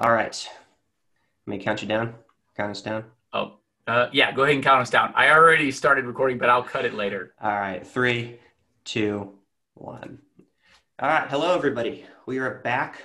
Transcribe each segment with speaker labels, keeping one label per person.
Speaker 1: All right. Let me count you down. Count us down.
Speaker 2: Oh, uh, yeah. Go ahead and count us down. I already started recording, but I'll cut it later.
Speaker 1: All right. Three, two, one. All right. Hello, everybody. We are back.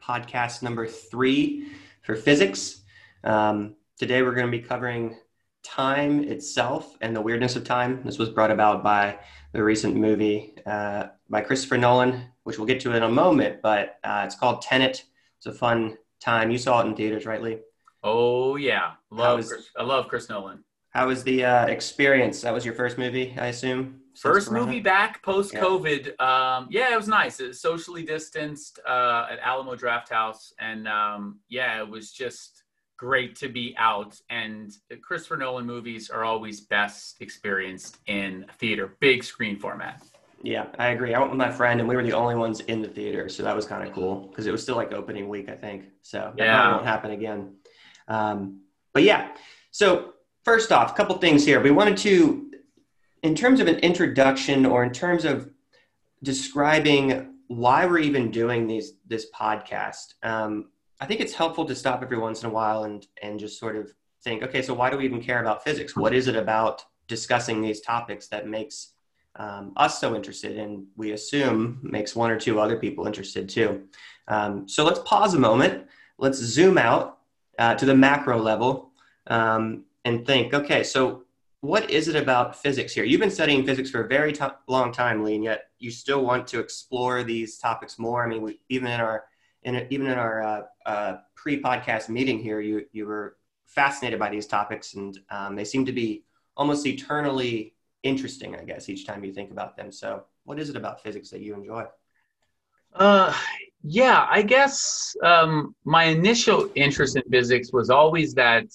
Speaker 1: Podcast number three for physics. Um, today, we're going to be covering time itself and the weirdness of time. This was brought about by the recent movie uh, by Christopher Nolan, which we'll get to in a moment, but uh, it's called Tenet. It's a fun time. You saw it in theaters, right, Lee?
Speaker 2: Oh yeah, love.
Speaker 1: was-
Speaker 2: Chris, I love Chris Nolan.
Speaker 1: How was the uh, experience? That was your first movie, I assume.
Speaker 2: First movie back post COVID. Um, yeah, it was nice. It was socially distanced uh, at Alamo Drafthouse, and um, yeah, it was just great to be out. And Christopher Nolan movies are always best experienced in theater, big screen format.
Speaker 1: Yeah, I agree. I went with my friend, and we were the only ones in the theater, so that was kind of cool because it was still like opening week, I think. So
Speaker 2: Yeah.
Speaker 1: probably won't happen again. Um, but yeah, so first off, a couple things here. We wanted to, in terms of an introduction or in terms of describing why we're even doing these this podcast. Um, I think it's helpful to stop every once in a while and and just sort of think, okay, so why do we even care about physics? What is it about discussing these topics that makes um, us so interested, and we assume makes one or two other people interested too. Um, so let's pause a moment. Let's zoom out uh, to the macro level um, and think. Okay, so what is it about physics here? You've been studying physics for a very t- long time, Lee, and yet you still want to explore these topics more. I mean, we, even in our in, even in our uh, uh, pre-podcast meeting here, you you were fascinated by these topics, and um, they seem to be almost eternally interesting, I guess, each time you think about them. So, what is it about physics that you enjoy?
Speaker 2: Uh, yeah, I guess um, my initial interest in physics was always that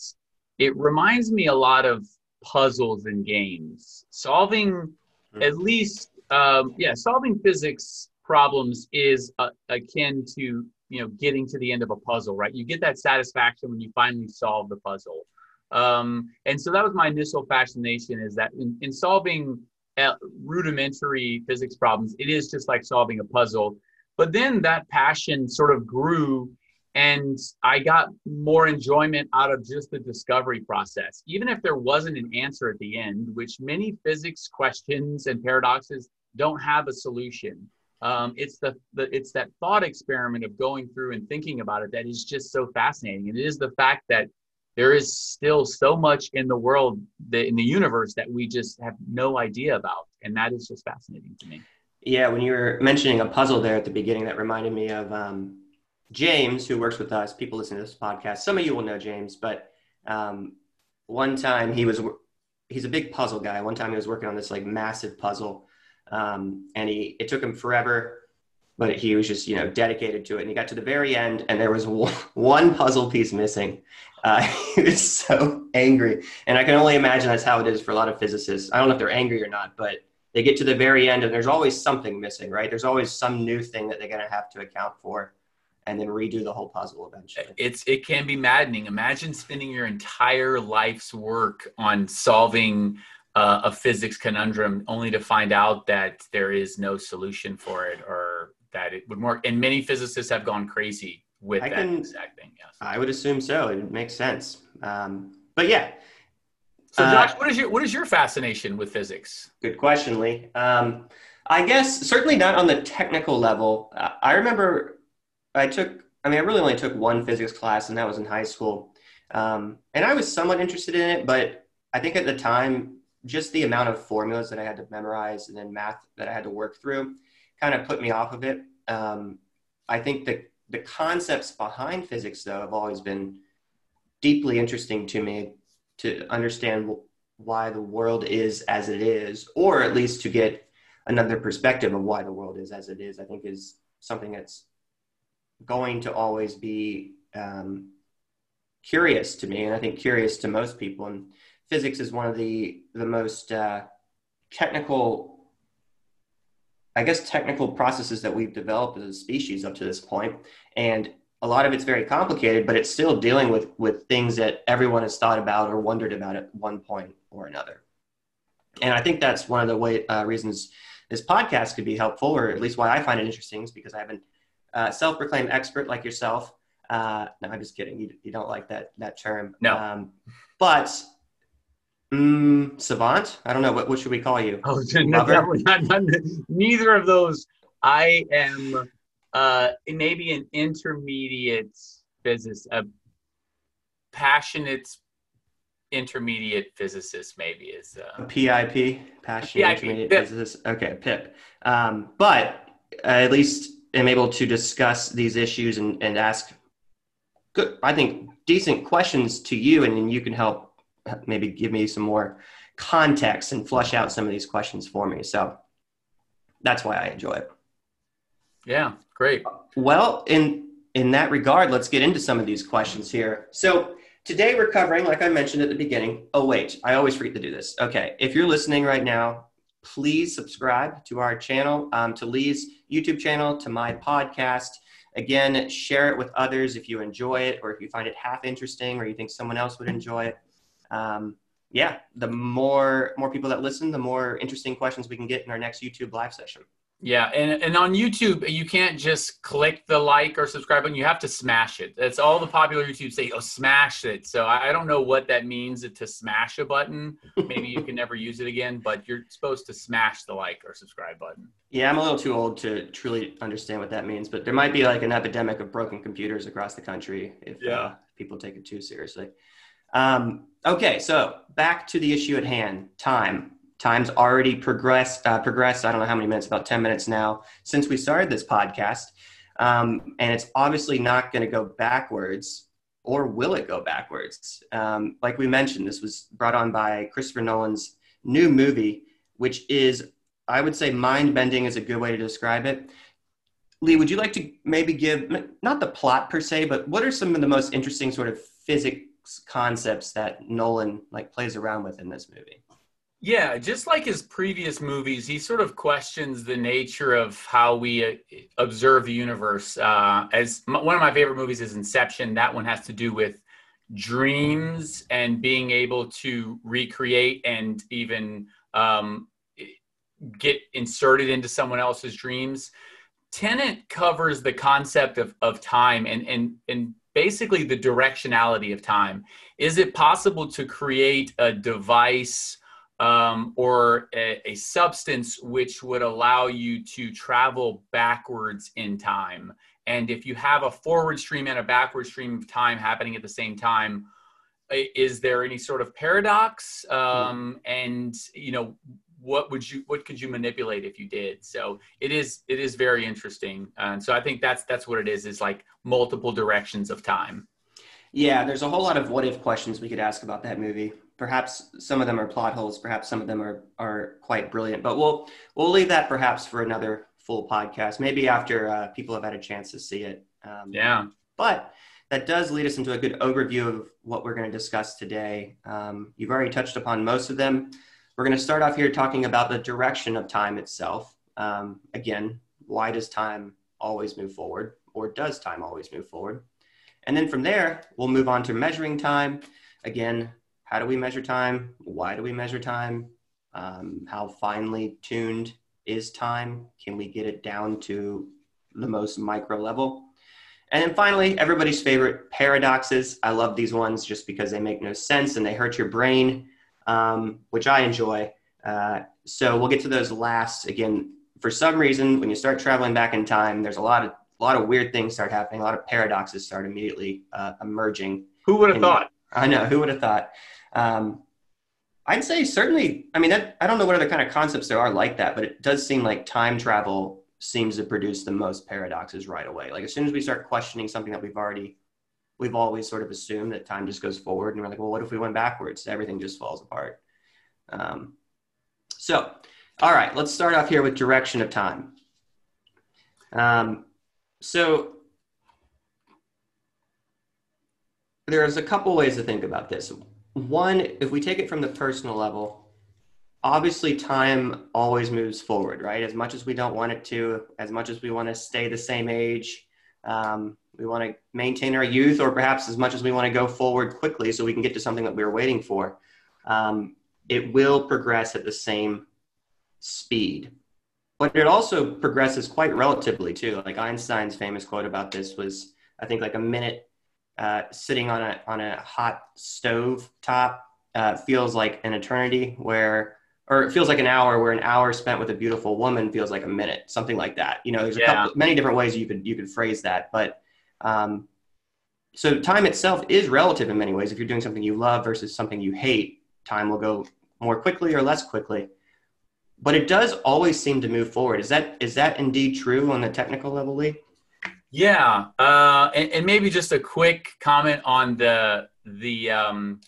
Speaker 2: it reminds me a lot of puzzles and games. Solving,
Speaker 1: Hmm.
Speaker 2: at least, um, yeah, solving physics problems is uh, akin to you know getting to the end of a puzzle, right? You get that satisfaction when you finally solve the puzzle. Um, and so that was my initial fascination is that in, in solving uh, rudimentary physics problems, it is just like solving a puzzle. But then that passion sort of grew, and I got more enjoyment out of just the discovery process. Even if there wasn't an answer at the end, which many physics questions and paradoxes don't have a solution. Um, it's the, the it's that thought experiment of going through and thinking about it that is just so fascinating. And it is the fact that there is still so much in the world that in the universe that we just have no idea about and that is just fascinating to me
Speaker 1: Yeah, when you were mentioning a puzzle there at the beginning, that reminded me of um, James, who works with us. People listen to this podcast. Some of you will know James, but um, one time he was he's a big puzzle guy. One time he was working on this like massive puzzle, um, and he it took him forever, but he was just you know dedicated to it. And he got to the very end, and there was one, puzzle piece missing. Uh, he was so angry, and I can only imagine that's how it is for a lot of physicists. I don't know if they're angry or not, but they get to the very end and there's always something missing, right? There's always some new thing that they're going to have to account for and then redo the whole puzzle eventually.
Speaker 2: it's it can be maddening imagine spending your entire life's work on solving uh, a physics conundrum only to find out that there is no solution for it or that it would work and many physicists have gone crazy with
Speaker 1: I
Speaker 2: that
Speaker 1: can-
Speaker 2: exact thing yes
Speaker 1: I would assume so. It makes sense. Um, but yeah,
Speaker 2: so
Speaker 1: Uh,
Speaker 2: josh what is your what is your fascination with physics
Speaker 1: good question, Lee. Um, I guess certainly not on the technical level. Uh, I remember I took, I mean, I really only took one physics class, and that was in high school. Um, and I was somewhat interested in it, but I think at the time, just the amount of formulas that I had to memorize and then math that I had to work through kind of put me off of it. Um, I think the, the concepts behind physics, though, have always been deeply interesting to me to understand why the world is as it is, or at least to get another perspective of why the world is as it is, I think is something that's going to always be um, curious to me, and I think curious to most people. And physics is one of the the most uh, technical, I guess, technical processes that we've developed as a species up to this point. And a lot of it's very complicated, but it's still dealing with with things that everyone has thought about or wondered about at one point or another. And I think that's one of the way, uh, reasons this podcast could be helpful, or at least why I find it interesting, is because I have an uh, self-proclaimed expert like yourself Uh, no, I'm just kidding. You, you don't like that that term.
Speaker 2: No.
Speaker 1: Um, but mm, savant. I don't know. What what should we call you?
Speaker 2: Oh, no, not, not, neither of those. I am uh, maybe an intermediate physicist, a passionate intermediate physicist, maybe is
Speaker 1: uh, a PIP, passionate
Speaker 2: PIP,
Speaker 1: intermediate
Speaker 2: PIP.
Speaker 1: physicist. Okay, PIP. Um, but at least am able to discuss these issues and, and ask good, I think, decent questions to you, and then you can help maybe give me some more context and flush out some of these questions for me. So that's why I enjoy it.
Speaker 2: Yeah, great.
Speaker 1: Well, in in that regard, let's get into some of these questions here. So today we're covering, like I mentioned at the beginning. Oh wait, I always forget to do this. Okay, if you're listening right now, please subscribe to our channel, um, to Lee's YouTube channel, to my podcast. Again, share it with others if you enjoy it, or if you find it half interesting, or you think someone else would enjoy it. Um, yeah, the more more people that listen, the more interesting questions we can get in our next YouTube live session.
Speaker 2: Yeah, and, and on YouTube, you can't just click the like or subscribe button. You have to smash it. That's all the popular YouTube say. Oh, smash it. So I, I don't know what that means to smash a button. Maybe you can never use it again, but you're supposed to smash the like or subscribe button.
Speaker 1: Yeah, I'm a little too old to truly understand what that means, but there might be like an epidemic of broken computers across the country if yeah. uh, people take it too seriously. Um, okay, so back to the issue at hand time. Time's already progressed uh, progressed i don't know how many minutes about 10 minutes now since we started this podcast. Um, and it's obviously not going to go backwards or will it go backwards? Um, like we mentioned this was brought on by christopher nolan's new movie which is i would say mind bending is a good way to describe it. Lee would you like to maybe give not the plot per se but what are some of the most interesting sort of physics concepts that nolan like plays around with in this movie
Speaker 2: yeah, just like his previous movies, he sort of questions the nature of how we uh, observe the universe. Uh, as m- one of my favorite movies is Inception. That one has to do with dreams and being able to recreate and even um, get inserted into someone else's dreams. Tenet covers the concept of, of time and, and, and basically the directionality of time. Is it possible to create a device? um, or a, a, substance which would allow you to travel backwards in time. And if you have a forward stream and a backward stream of time happening at the same time, is there any sort of paradox? Um, and you know, what would you what could you manipulate if you did? So it is it is very interesting. And so I think that's that's what it is. Is like multiple directions of time.
Speaker 1: Yeah, there's a whole lot of what if questions we could ask about that movie perhaps some of them are plot holes perhaps some of them are are quite brilliant but we'll we'll leave that perhaps for another full podcast maybe after uh, people have had a chance to see it
Speaker 2: um, yeah
Speaker 1: but that does lead us into a good overview of what we're going to discuss today um, you've already touched upon most of them we're going to start off here talking about the direction of time itself um, again why does time always move forward or does time always move forward and then from there we'll move on to measuring time again how do we measure time? Why do we measure time? Um, how finely tuned is time? Can we get it down to the most micro level? And then finally, everybody's favorite paradoxes. I love these ones just because they make no sense and they hurt your brain, um, which I enjoy. Uh, so we'll get to those last. Again, for some reason, when you start traveling back in time, there's a lot of a lot of weird things start happening. A lot of paradoxes start immediately uh, emerging.
Speaker 2: Who would have thought?
Speaker 1: I know. Who would have thought? Um, I'd say certainly. I mean, that, I don't know what other kind of concepts there are like that, but it does seem like time travel seems to produce the most paradoxes right away. Like as soon as we start questioning something that we've already, we've always sort of assumed that time just goes forward, and we're like, well, what if we went backwards? Everything just falls apart. Um, so, all right, let's start off here with direction of time. Um, so there's a couple ways to think about this one, if we take it from the personal level, obviously time always moves forward, right? As much as we don't want it to, as much as we want to stay the same age, um, we want to maintain our youth, or perhaps as much as we want to go forward quickly so we can get to something that we are waiting for, um, it will progress at the same speed. But it also progresses quite relatively too. Like Einstein's famous quote about this was I think like a minute uh, sitting on a on a hot stove top uh, feels like an eternity. Where or it feels like an hour where an hour spent with a beautiful woman feels like a minute something like that. You know there's a yeah. couple many different ways you could you could phrase that but um, so time itself is relative in many ways. If you're doing something you love versus something you hate time will go more quickly or less quickly. But it does always seem to move forward. Is that is that indeed true on the technical level lee?
Speaker 2: Yeah uh, and, and maybe just a quick comment on the the um,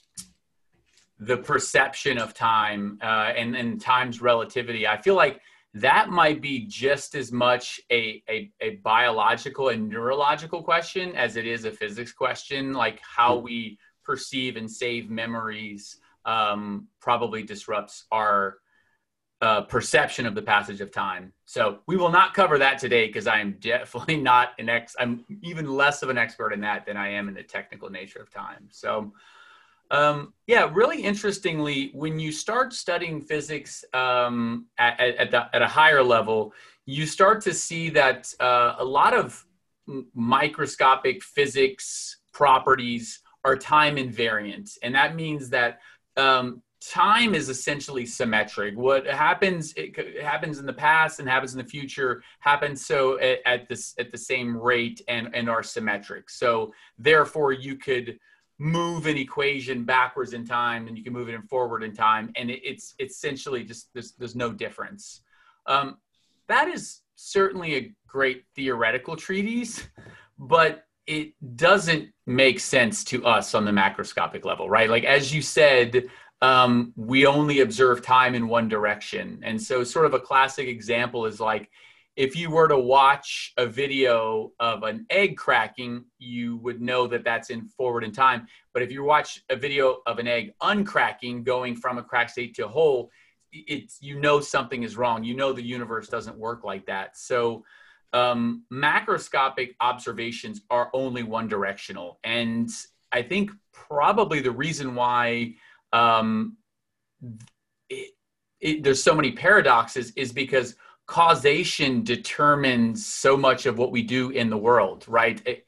Speaker 2: the perception of time uh, and, and time's relativity. I feel like that might be just as much a, a, a, biological and neurological question as it is a physics question, like how we perceive and save memories um, probably disrupts our uh, perception of the passage of time. So we will not cover that today because I am definitely not an ex. I'm even less of an expert in that than I am in the technical nature of time. So um, yeah, really interestingly, when you start studying physics um, at, at, the, at, a higher level, you start to see that uh, a lot of microscopic physics properties are time invariant. And that means that um, time is essentially symmetric. What happens, it happens in the past and happens in the future happens so at, at, this, at the same rate and, and are symmetric. So therefore you could, move an equation backwards in time and you can move it in forward in time and it, it's, it's essentially just there's, there's no difference. Um, that is certainly a great theoretical treatise but it doesn't make sense to us on the macroscopic level right? Like as you said um, we only observe time in one direction. And so sort of a classic example is like if you were to watch a video of an egg cracking, you would know that that's in forward in time. But if you watch a video of an egg uncracking, going from a crack state to a whole, it's you know something is wrong. You know the universe doesn't work like that. So um, macroscopic observations are only one directional, and I think probably the reason why um, it, it, there's so many paradoxes is because causation determines so much of what we do in the world, right? It,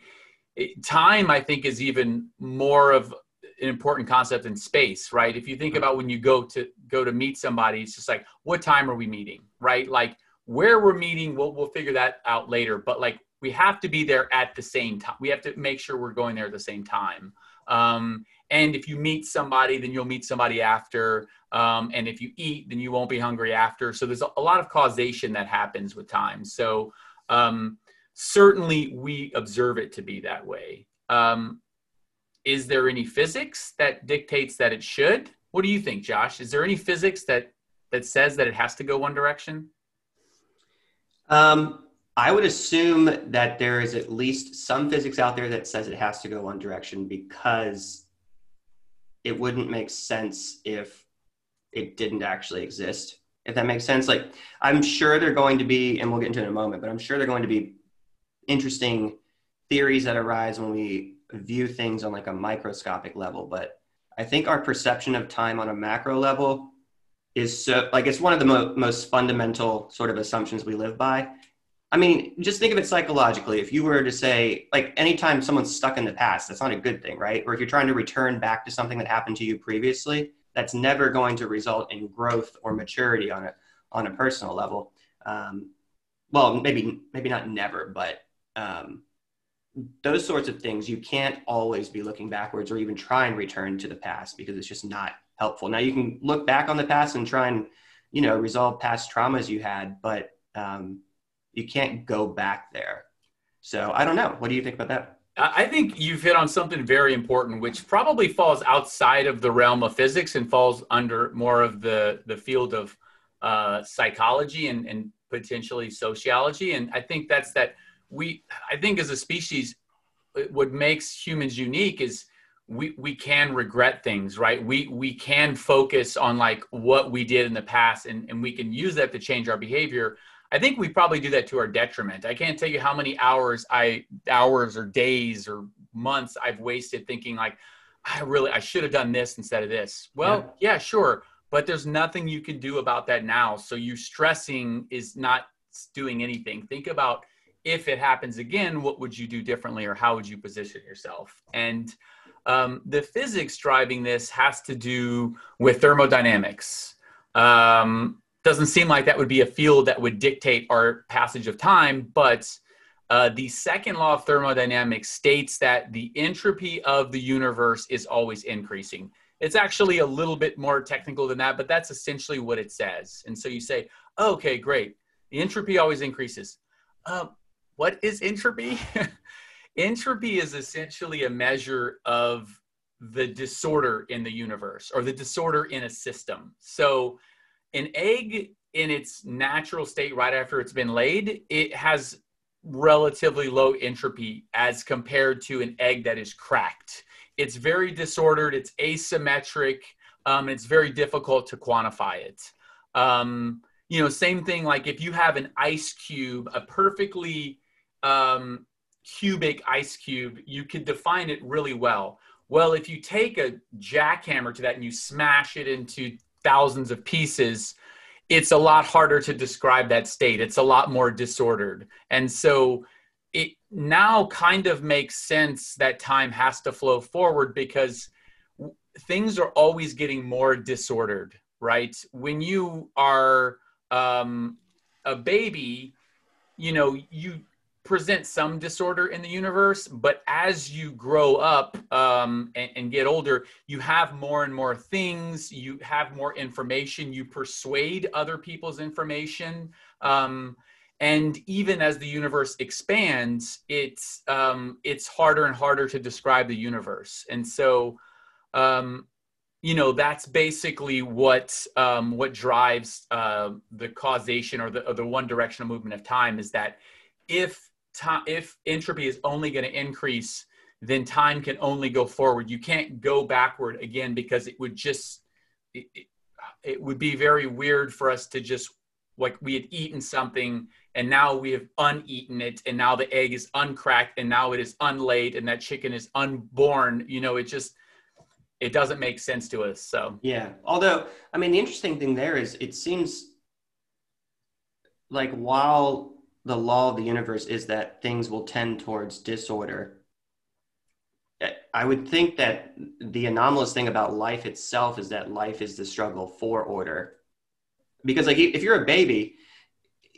Speaker 2: it, time, I think, is even more of an important concept in space, right? If you think about when you go to go to meet somebody, it's just like, what time are we meeting, right? Like where we're meeting, we'll we'll figure that out later. But like we have to be there at the same time. We have to make sure we're going there at the same time. Um, and if you meet somebody, then you'll meet somebody after. Um, and if you eat, then you won't be hungry after. So there's a lot of causation that happens with time. So um, certainly we observe it to be that way. Um, is there any physics that dictates that it should? What do you think, Josh? Is there any physics that that says that it has to go one direction?
Speaker 1: Um, I would assume that there is at least some physics out there that says it has to go one direction because it wouldn't make sense if it didn't actually exist. If that makes sense. Like I'm sure they're going to be, and we'll get into it in a moment, but I'm sure they're going to be interesting theories that arise when we view things on like a microscopic level. But I think our perception of time on a macro level is so like it's one of the mo- most fundamental sort of assumptions we live by I mean, just think of it psychologically. If you were to say, like, anytime someone's stuck in the past, that's not a good thing, right? Or if you're trying to return back to something that happened to you previously, that's never going to result in growth or maturity on a on a personal level. Um, well, maybe maybe not never, but um, those sorts of things you can't always be looking backwards or even try and return to the past because it's just not helpful. Now you can look back on the past and try and you know resolve past traumas you had, but um, you can't go back there. So I don't know. What do you think about that?
Speaker 2: I think you've hit on something very important, which probably falls outside of the realm of physics and falls under more of the, the field of uh, psychology and, and potentially sociology. And I think that's that we, I think as a species, what makes humans unique is we, we can regret things, right? We, we can focus on like what we did in the past and, and we can use that to change our behavior. I think we probably do that to our detriment. I can't tell you how many hours I hours or days or months I've wasted thinking like I really I should have done this instead of this. Well, yeah. yeah, sure, but there's nothing you can do about that now. So you stressing is not doing anything. Think about if it happens again, what would you do differently or how would you position yourself? And um, the physics driving this has to do with thermodynamics. Um, doesn't seem like that would be a field that would dictate our passage of time, but uh, the second law of thermodynamics states that the entropy of the universe is always increasing. It's actually a little bit more technical than that, but that's essentially what it says. And so you say, okay, great. The entropy always increases. Uh, what is entropy? entropy is essentially a measure of the disorder in the universe or the disorder in a system. So an egg in its natural state right after it's been laid, it has relatively low entropy as compared to an egg that is cracked. It's very disordered, it's asymmetric, um, it's very difficult to quantify it. Um, you know, same thing like if you have an ice cube, a perfectly um, cubic ice cube, you could define it really well. Well, if you take a jackhammer to that and you smash it into thousands of pieces, it's a lot harder to describe that state. It's a lot more disordered. And so it now kind of makes sense that time has to flow forward because things are always getting more disordered, right? When you are um, a baby, you know, you present some disorder in the universe, but as you grow up um, and, and, get older, you have more and more things, you have more information, you persuade other people's information. Um, and even as the universe expands, it's um, it's harder and harder to describe the universe. And so, um, you know, that's basically what um, what drives uh, the causation or the or the one directional movement of time is that if time if entropy is only going to increase then time can only go forward. You can't go backward again because it would just it, it, would be very weird for us to just like we had eaten something and now we have uneaten it and now the egg is uncracked and now it is unlaid and that chicken is unborn. You know it just it doesn't make sense to us so.
Speaker 1: Yeah. Although i mean the interesting thing there is it seems like while the law of the universe is that things will tend towards disorder. I would think that the anomalous thing about life itself is that life is the struggle for order. Because like if you're a baby,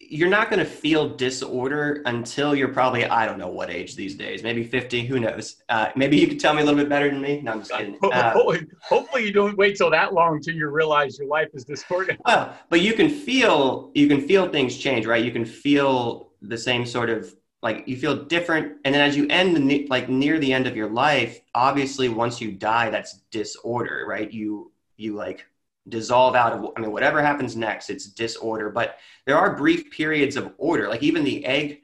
Speaker 1: you're not going to feel disorder until you're probably I don't know what age these days, maybe 50, who knows? Uh, maybe you could tell me a little bit better than me. No, I'm just kidding. Uh,
Speaker 2: hopefully, hopefully, you don't wait till that long until you realize your life is disordered.
Speaker 1: Well, but you can feel you can feel things change, right? You can feel the same sort of like you feel different, and then as you end the, like near the end of your life, obviously once you die, that's disorder, right? You you like dissolve out of i mean whatever happens next it's disorder. But there are brief periods of order like even the egg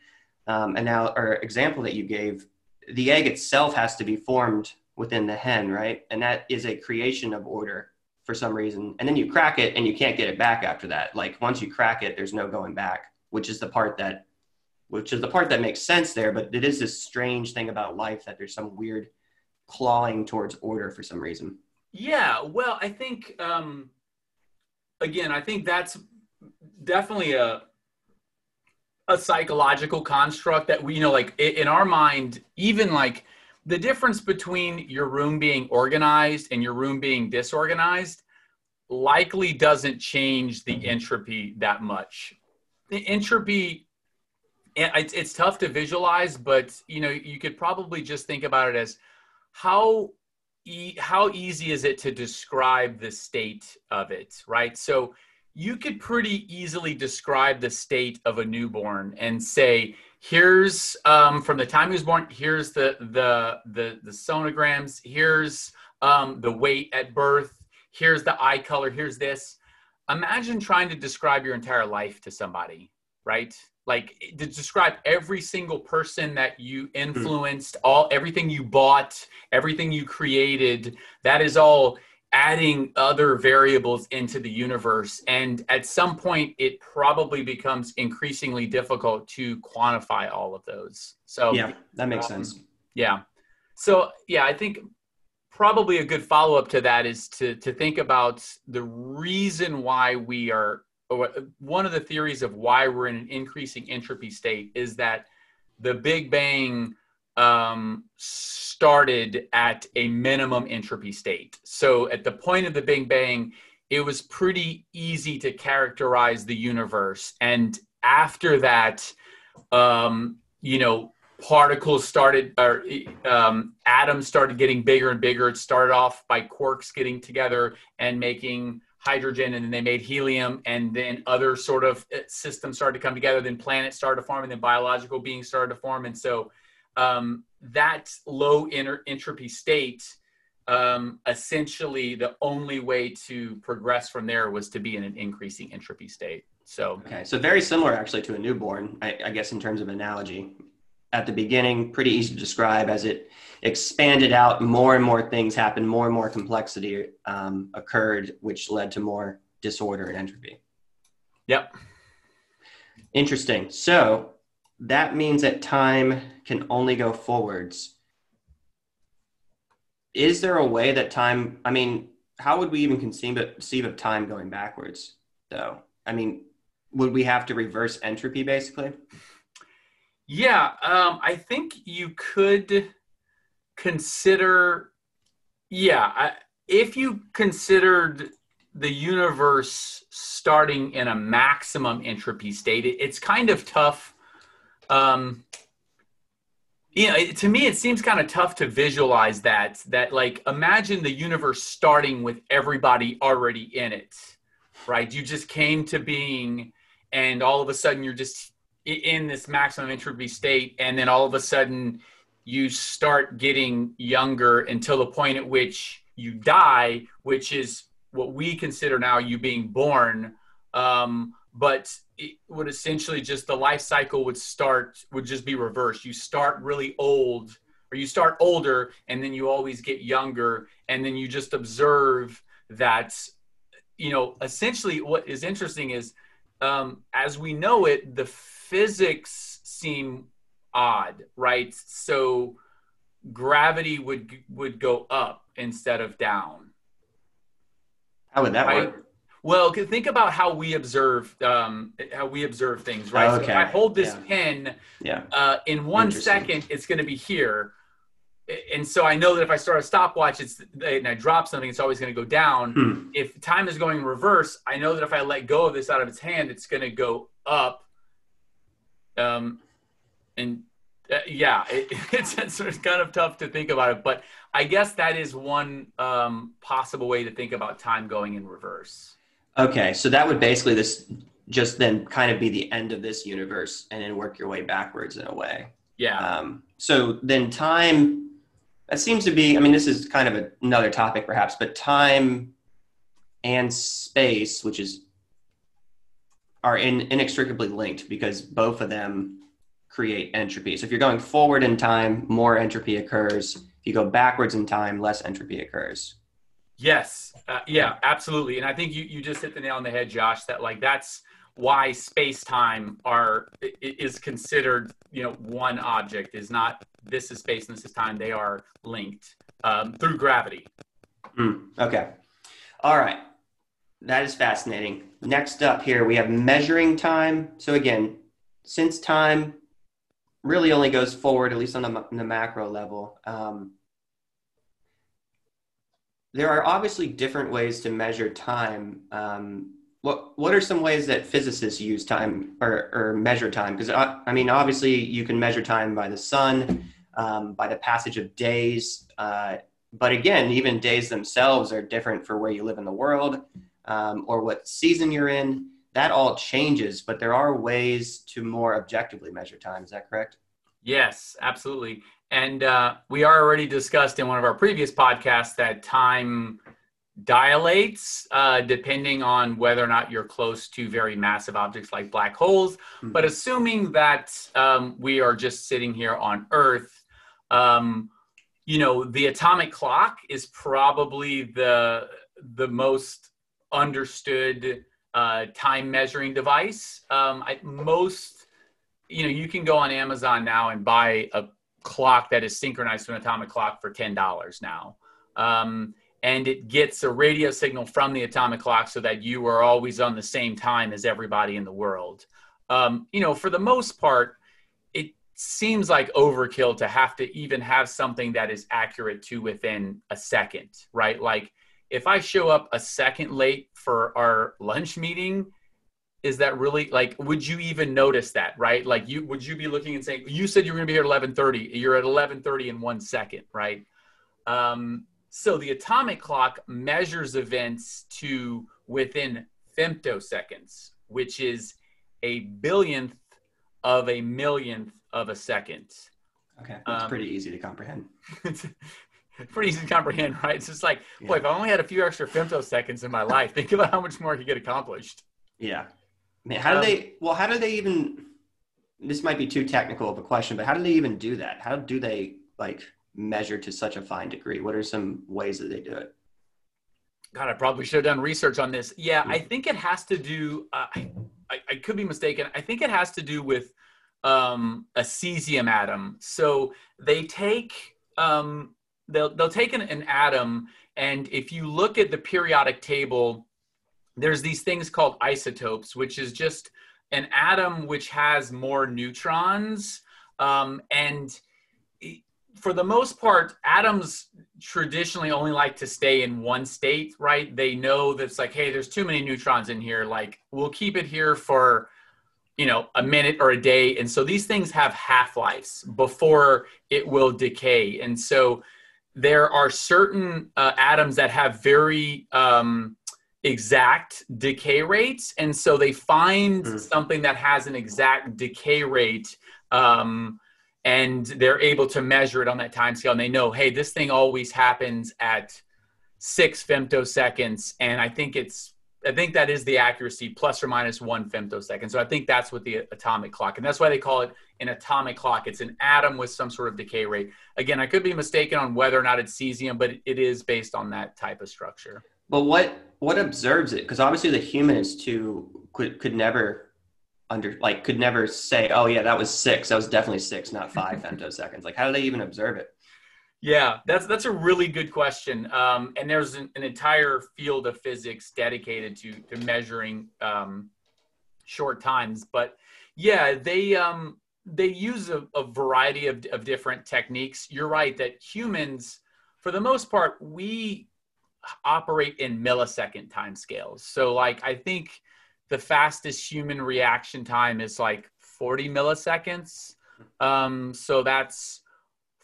Speaker 1: um, and now or example that you gave the egg itself has to be formed within the hen right? And that is a creation of order for some reason. And then you crack it and you can't get it back after that. Like once you crack it there's no going back which is the part that which is the part that makes sense there. But it is this strange thing about life that there's some weird clawing towards order for some reason
Speaker 2: yeah, well, I think um, again, I think that's definitely a a psychological construct that we you know like in our mind even like the difference between your room being organized and your room being disorganized likely doesn't change the entropy that much. The entropy it's, it's tough to visualize but you know you could probably just think about it as how how easy is it to describe the state of it, right? So you could pretty easily describe the state of a newborn and say, here's um, from the time he was born, here's the the the, the sonograms, here's um, the weight at birth, here's the eye color, here's this. Imagine trying to describe your entire life to somebody, right? Like to describe every single person that you hmm. influenced all everything you bought everything you created that is all adding other variables into the universe. And at some point it probably becomes increasingly difficult to quantify all of those. So
Speaker 1: yeah that makes um, sense.
Speaker 2: yeah. So yeah i think probably a good follow-up to that is to to think about the reason why we are one of the theories of why we're in an increasing entropy state is that the Big Bang um, started at a minimum entropy state. So at the point of the Big Bang, it was pretty easy to characterize the universe. And after that, um, you know, particles started, or um, atoms started getting bigger and bigger. It started off by quarks getting together and making hydrogen, and then they made helium, and then other sort of uh, systems started to come together. Then planets started to form, and then biological beings started to form. And so um, that low entropy state um, essentially the only way to progress from there was to be in an increasing entropy state. So
Speaker 1: okay, so very similar actually to a newborn, I, I, guess in terms of analogy. At the beginning, pretty easy to describe as it expanded out. More and more things happened. More and more complexity um, occurred, which led to more disorder and entropy.
Speaker 2: Yep.
Speaker 1: Interesting. So that means that time can only go forwards. Is there a way that time? I mean, how would we even conceive of, conceive of time going backwards, though? I mean, would we have to reverse entropy basically?
Speaker 2: Yeah, um, I think you could consider. Yeah, I, if you considered the universe starting in a maximum entropy state, it, it's kind of tough. Um, you know, it, to me, it seems kind of tough to visualize that. That like, imagine the universe starting with everybody already in it, right? You just came to being and all of a sudden you're just in this maximum entropy state and then all of a sudden you start getting younger until the point at which you die which is what we consider now you being born. Um, but it would essentially just the life cycle would start would just be reversed. You start really old or you start older and then you always get younger and then you just observe that you know essentially what is interesting is um, as we know it, the physics seem odd, right? So gravity would would go up instead of down.
Speaker 1: How would that right? work?
Speaker 2: Well, think about how we observe um, how we observe things, right? okay. So if I hold this yeah. pen,
Speaker 1: yeah.
Speaker 2: Uh, in one second, it's going to be here and so I know that if I start a stopwatch, it's and I drop something, it's always going to go down. Hmm. If time is going in reverse, I know that if I let go of this out of its hand, it's going to go up. Um, and uh, yeah, it, it's, it's kind of tough to think about it, but I guess that is one um, possible way to think about time going in reverse.
Speaker 1: Okay, so that would basically this just then kind of be the end of this universe, and then work your way backwards in a way.
Speaker 2: Yeah.
Speaker 1: Um, so then time that seems to be, I mean, this is kind of a, another topic perhaps, but time and space, which is are in, inextricably linked because both of them create entropy. So if you're going forward in time, more entropy occurs. If you go backwards in time, less entropy occurs.
Speaker 2: Yes. Uh, yeah, absolutely. And I think you, you just hit the nail on the head, Josh, that like that's why space time are is considered you know one object is not this is space and this is time they are linked um, through gravity
Speaker 1: mm, okay all right that is fascinating next up here we have measuring time so again since time really only goes forward at least on the, the macro level um, there are obviously different ways to measure time um, what what are some ways that physicists use time or, or measure time? Because I, uh, I, mean, obviously, you can measure time by the sun, um, by the passage of days. Uh, but again, even days themselves are different for where you live in the world um, or what season you're in. That all changes, but there are ways to more objectively measure time. Is that correct?
Speaker 2: Yes, absolutely. And uh, we are already discussed in one of our previous podcasts that time dilates uh, depending on whether or not you're close to very massive objects like black holes. Mm-hmm. But assuming that um, we are just sitting here on Earth, um, you know, the atomic clock is probably the the most understood uh, time measuring device. Um, I, most, you know, you can go on Amazon now and buy a clock that is synchronized to an atomic clock for ten dollars now. Um, and it gets a radio signal from the atomic clock so that you are always on the same time as everybody in the world. Um, you know, for the most part, it seems like overkill to have to even have something that is accurate to within a second, right? Like if I show up a second late for our lunch meeting, is that really like would you even notice that right? Like you would you be looking and saying you said you were going to be here at 11:30 you're at 11:30 in 1 second right? Um, so the atomic clock measures events to within femtoseconds which is a billionth of a millionth of a second.
Speaker 1: Okay that's um, pretty easy to comprehend
Speaker 2: pretty easy to comprehend right it's just like yeah. boy if i only had a few extra femtoseconds in my life think about how much more i could get accomplished
Speaker 1: yeah Man, how do um, they? Well, how do they even? This might be too technical of a question, but how do they even do that? How do they like measure to such a fine degree? What are some ways that they do it?
Speaker 2: God, I probably should have done research on this. Yeah, I think it has to do. Uh, I, I, could be mistaken. I think it has to do with um, a cesium atom. So they take um, they'll they'll take an, an atom, and if you look at the periodic table there's these things called isotopes, which is just an atom which has more neutrons. Um, and for the most part, atoms traditionally only like to stay in one state, right? They know that's like, hey, there's too many neutrons in here. Like, we'll keep it here for, you know, a minute or a day. And so these things have half lives before it will decay. And so there are certain uh, atoms that have very, um, exact decay rates and so they find mm. something that has an exact decay rate um, and they're able to measure it on that time scale and they know hey this thing always happens at six femtoseconds and i think it's i think that is the accuracy plus or minus one femtosecond so i think that's what the atomic clock and that's why they call it an atomic clock it's an atom with some sort of decay rate again i could be mistaken on whether or not it's cesium but it is based on that type of structure
Speaker 1: but what what observes it? Because obviously the human is too could could never under like could never say, oh yeah, that was six. That was definitely six, not five femtoseconds. Like how do they even observe it?
Speaker 2: Yeah, that's that's a really good question. Um, and there's an, an, entire field of physics dedicated to to measuring um, short times. But yeah, they um, they use a, a variety of, of different techniques. You're right that humans, for the most part, we operate in millisecond time scales. So like I think the fastest human reaction time is like 40 milliseconds. Um, so that's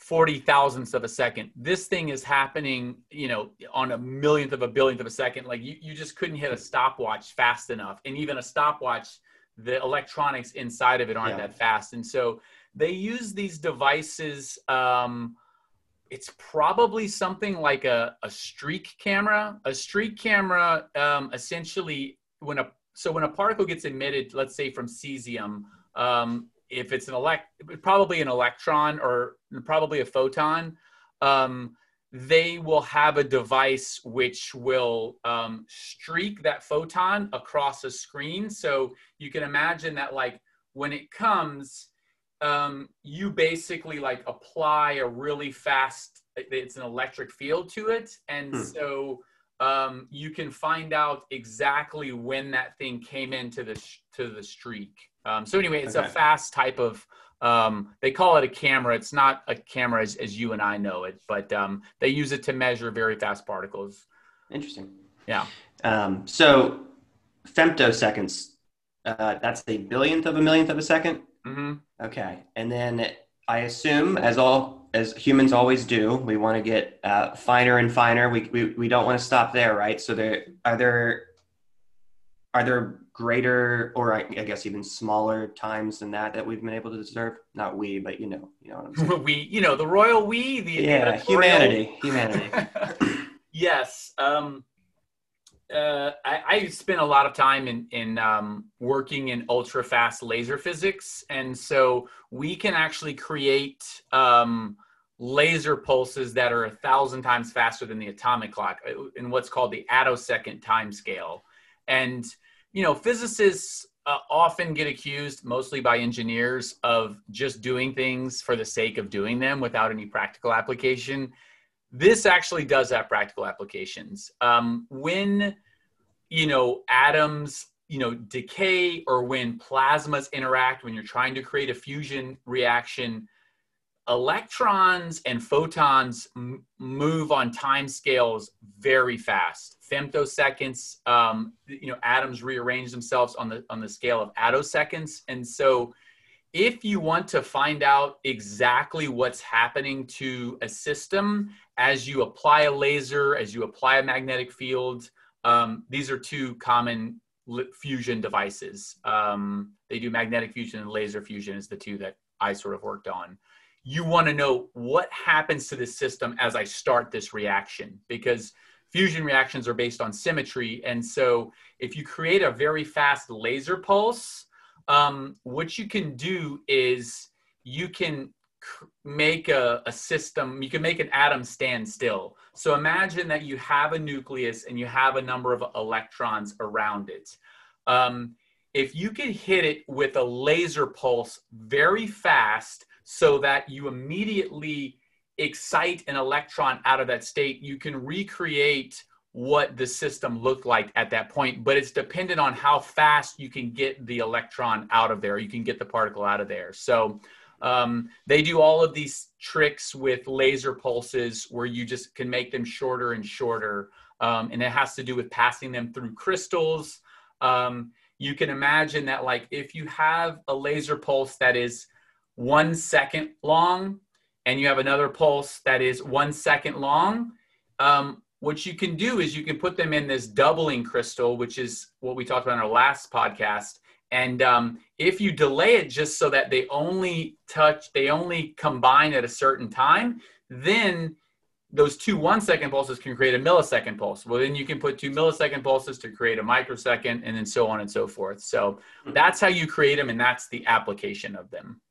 Speaker 2: 40 thousandths of a second. This thing is happening, you know, on a millionth of a billionth of a second. Like you, you just couldn't hit a stopwatch fast enough. And even a stopwatch, the electronics inside of it aren't yeah. that fast. And so they use these devices um, it's probably something like a, a streak camera. A streak camera um, essentially when a so when a particle gets emitted, let's say from cesium, um, if it's an elect probably an electron or probably a photon, um, they will have a device which will um, streak that photon across a screen. So you can imagine that like when it comes, um, you basically like apply a really fast it's an electric field to it and hmm. so um, you can find out exactly when that thing came into the to the streak um, so anyway it's okay. a fast type of um, they call it a camera it's not a camera as, as you and i know it but um, they use it to measure very fast particles
Speaker 1: interesting
Speaker 2: yeah
Speaker 1: um, so femtoseconds uh, that's a billionth of a millionth of a 2nd
Speaker 2: mm-hmm.
Speaker 1: Okay, and then I assume, as all as humans always do, we want to get uh, finer and finer. We, we we don't want to stop there, right? So there are there are there greater or I, I guess even smaller times than that that we've been able to observe. Not we, but you know, you know what I'm saying.
Speaker 2: we, you know, the royal we, the
Speaker 1: yeah, humanity, humanity.
Speaker 2: yes. Um, uh, I, I spent a lot of time in in um, working in ultra fast laser physics, and so we can actually create um, laser pulses that are a thousand times faster than the atomic clock uh, in what's called the attosecond time scale. And you know, physicists uh, often get accused, mostly by engineers, of just doing things for the sake of doing them without any practical application this actually does have practical applications. Um, when you know atoms you know decay or when plasmas interact when you're trying to create a fusion reaction electrons and photons move on time scales very fast. Femtoseconds um, you know atoms rearrange themselves on the on the scale of attoseconds and so if you want to find out exactly what's happening to a system as you apply a laser as you apply a magnetic field um, these are two common fusion devices. Um, they do magnetic fusion and laser fusion is the two that i sort of worked on you want to know what happens to the system as I start this reaction because fusion reactions are based on symmetry. And so if you create a very fast laser pulse, um, what you can do is you can make a, a, system, you can make an atom stand still. So imagine that you have a nucleus and you have a number of electrons around it. Um, if you can hit it with a laser pulse very fast, so that you immediately excite an electron out of that state, you can recreate what the system looked like at that point, but it's dependent on how fast you can get the electron out of there. You can get the particle out of there. So um, they do all of these tricks with laser pulses where you just can make them shorter and shorter. Um, and it has to do with passing them through crystals. Um, you can imagine that, like, if you have a laser pulse that is one second long and you have another pulse that is one second long, um, what you can do is you can put them in this doubling crystal, which is what we talked about in our last podcast. And um, if you delay it just so that they only touch, they only combine at a certain time, then those two one second pulses can create a millisecond pulse. Well, then you can put two millisecond pulses to create a microsecond, and then so on and so forth. So that's how you create them, and that's the application of them.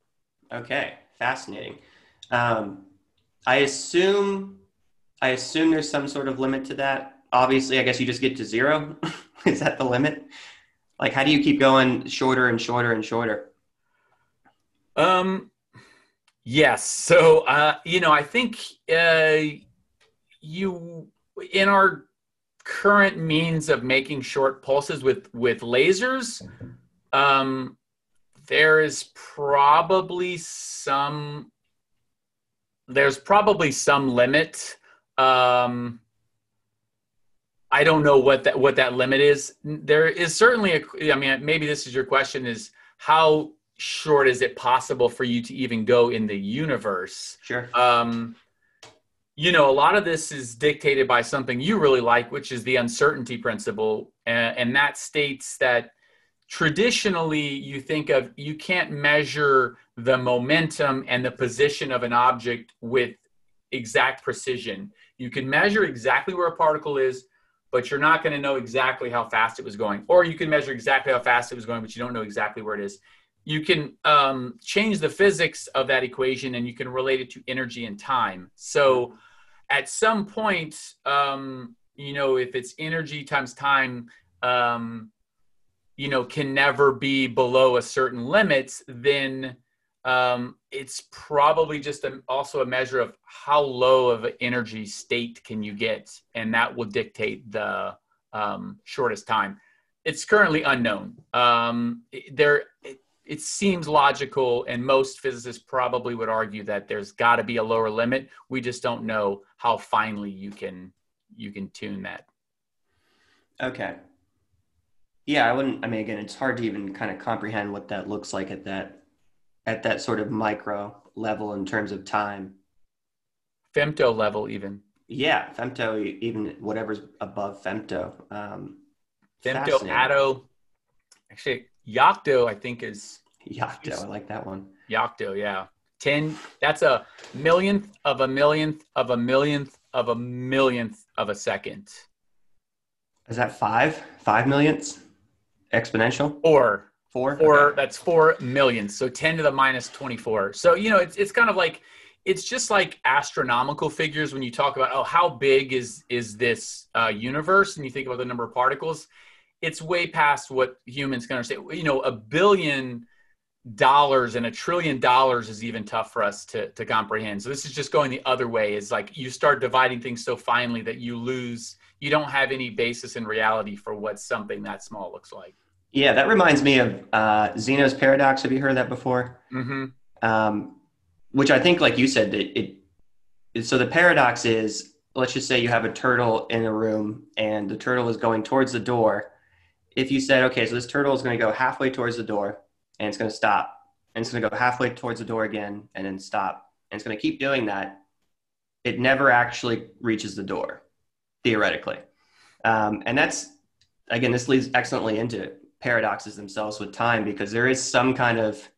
Speaker 1: Okay, fascinating. Um, I assume I assume there's some sort of limit to that. Obviously, I guess you just get to zero. Is that the limit? Like, how do you keep going shorter and shorter and shorter?
Speaker 2: Um, yes. So, uh, you know, I think uh, you in our current means of making short pulses with with lasers, um, there is probably some there's probably some limit um i don't know what that what that limit is. There is certainly a i mean maybe this is your question is how short is it possible for you to even go in the universe?
Speaker 1: Sure.
Speaker 2: Um you know a lot of this is dictated by something you really like which is the uncertainty principle and, and that states that traditionally you think of you can't measure the momentum and the position of an object with exact precision. You can measure exactly where a particle is but you're not going to know exactly how fast it was going. Or you can measure exactly how fast it was going but you don't know exactly where it is. You can um, change the physics of that equation and you can relate it to energy and time. So at some point um, you know if it's energy times time um, you know can never be below a certain limits then um, it's probably just a, also a measure of how low of an energy state can you get and that will dictate the um, shortest time. It's currently unknown. Um, there it, it seems logical and most physicists probably would argue that there's got to be a lower limit. We just don't know how finely you can you can tune that.
Speaker 1: Okay yeah, I wouldn't. I mean, again, it's hard to even kind of comprehend what that looks like at that at that sort of micro level in terms of time.
Speaker 2: Femto level, even.
Speaker 1: Yeah, femto, even whatever's above femto. Um,
Speaker 2: femto, atto. Actually, yocto, I think is.
Speaker 1: Yocto, I like that one.
Speaker 2: Yocto, yeah. 10, that's a millionth of a millionth of a millionth of a millionth of a second.
Speaker 1: Is that five? Five millionths? Exponential?
Speaker 2: Four.
Speaker 1: Four?
Speaker 2: Four. Okay. That's four million. So 10 to the minus 24. So, you know, it's, it's kind of like, it's just like astronomical figures when you talk about, oh, how big is, is this uh, universe? And you think about the number of particles, it's way past what humans can understand. You know, a billion dollars and a trillion dollars is even tough for us to, to comprehend. So this is just going the other way. Is like you start dividing things so finely that you lose – you don't have any basis in reality for what something that small looks like.
Speaker 1: Yeah, that reminds me of uh, Zeno's paradox. Have you heard that before?
Speaker 2: Mm-hmm.
Speaker 1: Um, which I think, like you said, it, it, it. So the paradox is, let's just say you have a turtle in a room, and the turtle is going towards the door. If you said, okay, so this turtle is going to go halfway towards the door, and it's going to stop, and it's going to go halfway towards the door again, and then stop, and it's going to keep doing that, it never actually reaches the door, theoretically. Um, and that's again, this leads excellently into paradoxes themselves with time because there is some kind of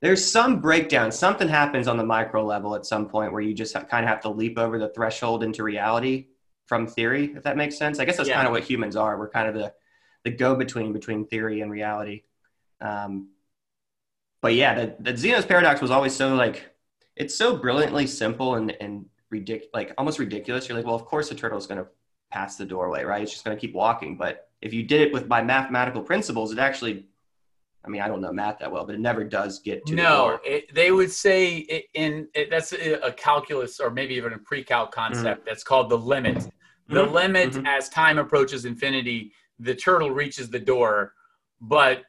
Speaker 1: there's some breakdown. Something happens on the micro level at some point where you just kind of have to leap over the threshold into reality from theory if that makes sense. I guess that's yeah. kind of what humans are. We're kind of the the go between between theory and reality. Um, but yeah the, the zeno's paradox was always so like it's so brilliantly simple and and ridiculous like almost ridiculous. You're like well of course the turtle is going to pass the doorway right it's just going to keep walking but if you did it with by mathematical principles, it actually, I mean, I don't know math that well, but it never does get to
Speaker 2: no. It, they would say in it, that's a, calculus or maybe even a pre-calc concept mm-hmm. that's called the limit. The mm-hmm. limit mm-hmm. as time approaches infinity, the turtle reaches the door, but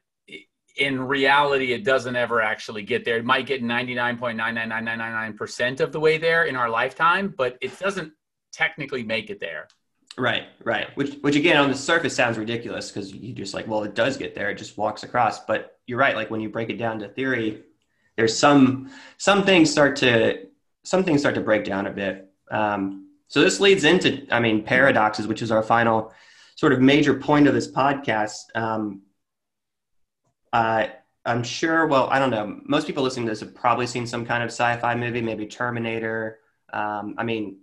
Speaker 2: in reality, it doesn't ever actually get there. It might get 99.99999% of the way there in our lifetime, but it doesn't technically make it there.
Speaker 1: Right, right. Which, which again, on the surface sounds ridiculous because you just like, well, it does get there. It just walks across. But you're right. Like when you break it down to theory, there's some some things start to some things start to break down a bit. Um, so this leads into, I mean, paradoxes, which is our final sort of major point of this podcast. Um, uh, I'm sure. Well, I don't know. Most people listening to this have probably seen some kind of sci-fi movie, maybe Terminator. Um, I mean,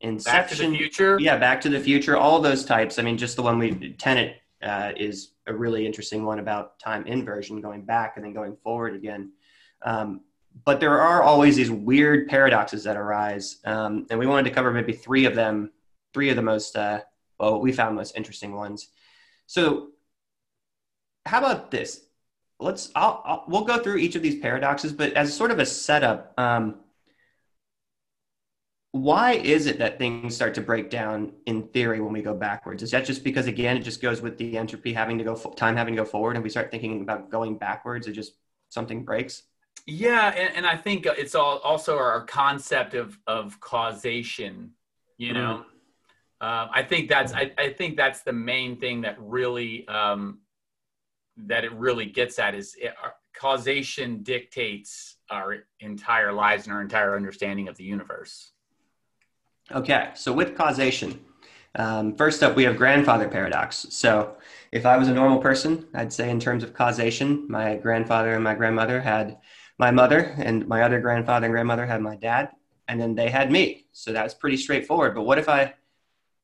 Speaker 1: Inception,
Speaker 2: Back to the Future.
Speaker 1: Yeah, Back to the Future. All those types. I mean, just the one we Tenet uh, is a really interesting one about time inversion, going back and then going forward again. Um, but there are always these weird paradoxes that arise, um, and we wanted to cover maybe three of them, three of the most uh, well, we found most interesting ones. So, how about this? Let's I'll, I'll, we'll go through each of these paradoxes, but as sort of a setup. Um, why is it that things start to break down in theory when we go backwards? Is that just because again it just goes with the entropy having to go time having to go forward, and we start thinking about going backwards? It just something breaks.
Speaker 2: Yeah, and, and I think it's all also our concept of of causation. You know, mm-hmm. uh, I think that's I, I think that's the main thing that really um, that it really gets at is it, causation dictates our entire lives and our entire understanding of the universe.
Speaker 1: Okay, so with causation, um, first up we have grandfather paradox. So if I was a normal person, I'd say in terms of causation, my grandfather and my grandmother had my mother, and my other grandfather and grandmother had my dad, and then they had me. So that's pretty straightforward. But what if I,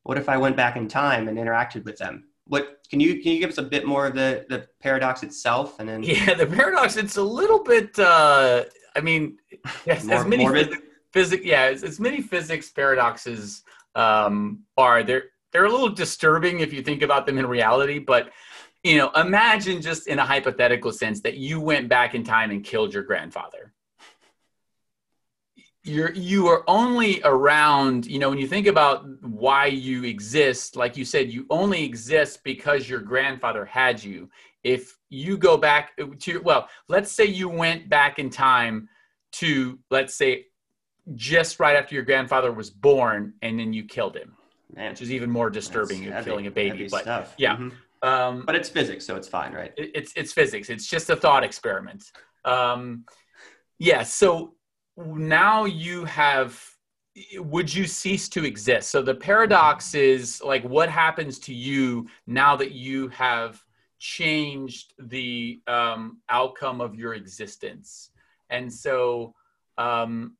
Speaker 1: what if I went back in time and interacted with them? What can you can you give us a bit more of the the paradox itself, and then
Speaker 2: yeah, the paradox. It's a little bit. Uh, I mean, yes, more, as many. Morbid? Physics yeah as, as many physics paradoxes um, are they're they're a little disturbing if you think about them in reality but you know imagine just in a hypothetical sense that you went back in time and killed your grandfather. You're you are only around you know when you think about why you exist like you said you only exist because your grandfather had you. If you go back to well let's say you went back in time to let's say just right after your grandfather was born and then you killed him, Man, which is even more disturbing. You're killing a baby, but stuff. yeah. Mm-hmm.
Speaker 1: Um, but it's physics, so it's fine, right?
Speaker 2: It, it's it's physics. It's just a thought experiment. Um, yeah. So now you have. Would you cease to exist? So the paradox is like, what happens to you now that you have changed the um, outcome of your existence? And so um,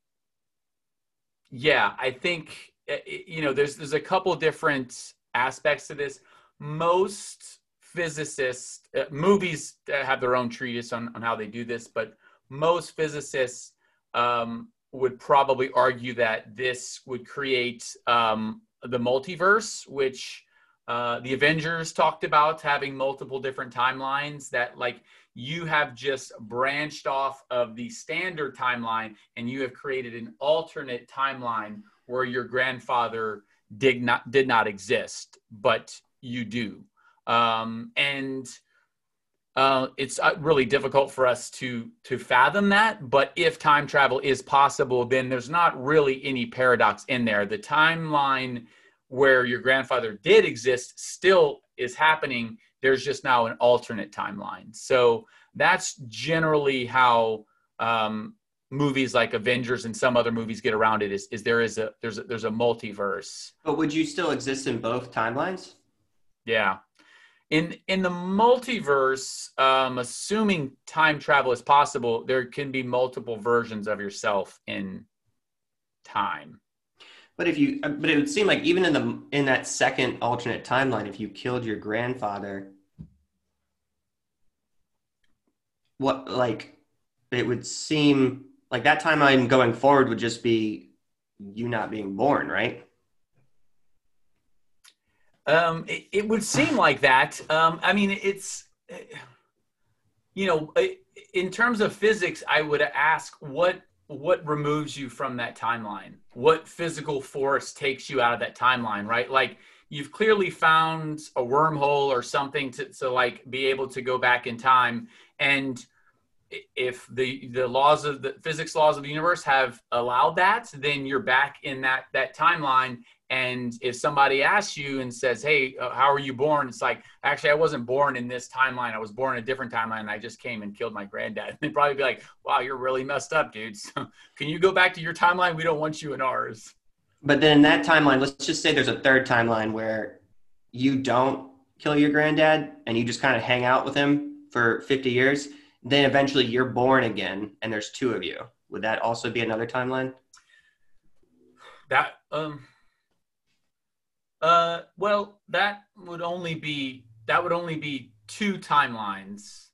Speaker 2: yeah, I think eh, eh, you know there's there's a couple different aspects to this. Most physicists, uh, movies have their own treatise on, on how they do this, but most physicists um, would probably argue that this would create um, the multiverse, which uh, the Avengers talked about having multiple different timelines that like you have just branched off of the standard timeline and you have created an alternate timeline where your grandfather did not did not exist but you do um, and uh, it's uh, really difficult for us to to fathom that. But if time travel is possible, then there's not really any paradox in there. The timeline where your grandfather did exist still is happening. There's just now an alternate timeline. So that's generally how um, movies like Avengers and some other movies get around it. Is, is there is a there's a, there's a multiverse.
Speaker 1: But would you still exist in both timelines?
Speaker 2: Yeah, in in the multiverse, um, assuming time travel is possible, there can be multiple versions of yourself in time.
Speaker 1: But if you, but it would seem like even in the in that second alternate timeline, if you killed your grandfather, what like it would seem like that timeline going forward would just be you not being born, right?
Speaker 2: Um, it, it, would seem like that. Um, I mean, it's, you know, in terms of physics, I would ask what what removes you from that timeline. What physical force takes you out of that timeline, right? Like you've clearly found a wormhole or something to, to like be able to go back in time and if the the laws of the physics laws of the universe have allowed that then you're back in that that timeline and if somebody asks you and says, "Hey, uh, how are you born?" It's like, actually, I wasn't born in this timeline. I was born in a different timeline. I just came and killed my granddad. they'd probably be like, "Wow, you're really messed up, dude. So, can you go back to your timeline? We don't want you in ours."
Speaker 1: But then in that timeline, let's just say there's a third timeline where you don't kill your granddad and you just kind of hang out with him for 50 years. Then eventually you're born again, and there's two of you. Would that also be another timeline?
Speaker 2: That um uh, well, that would only be that would only be two timelines,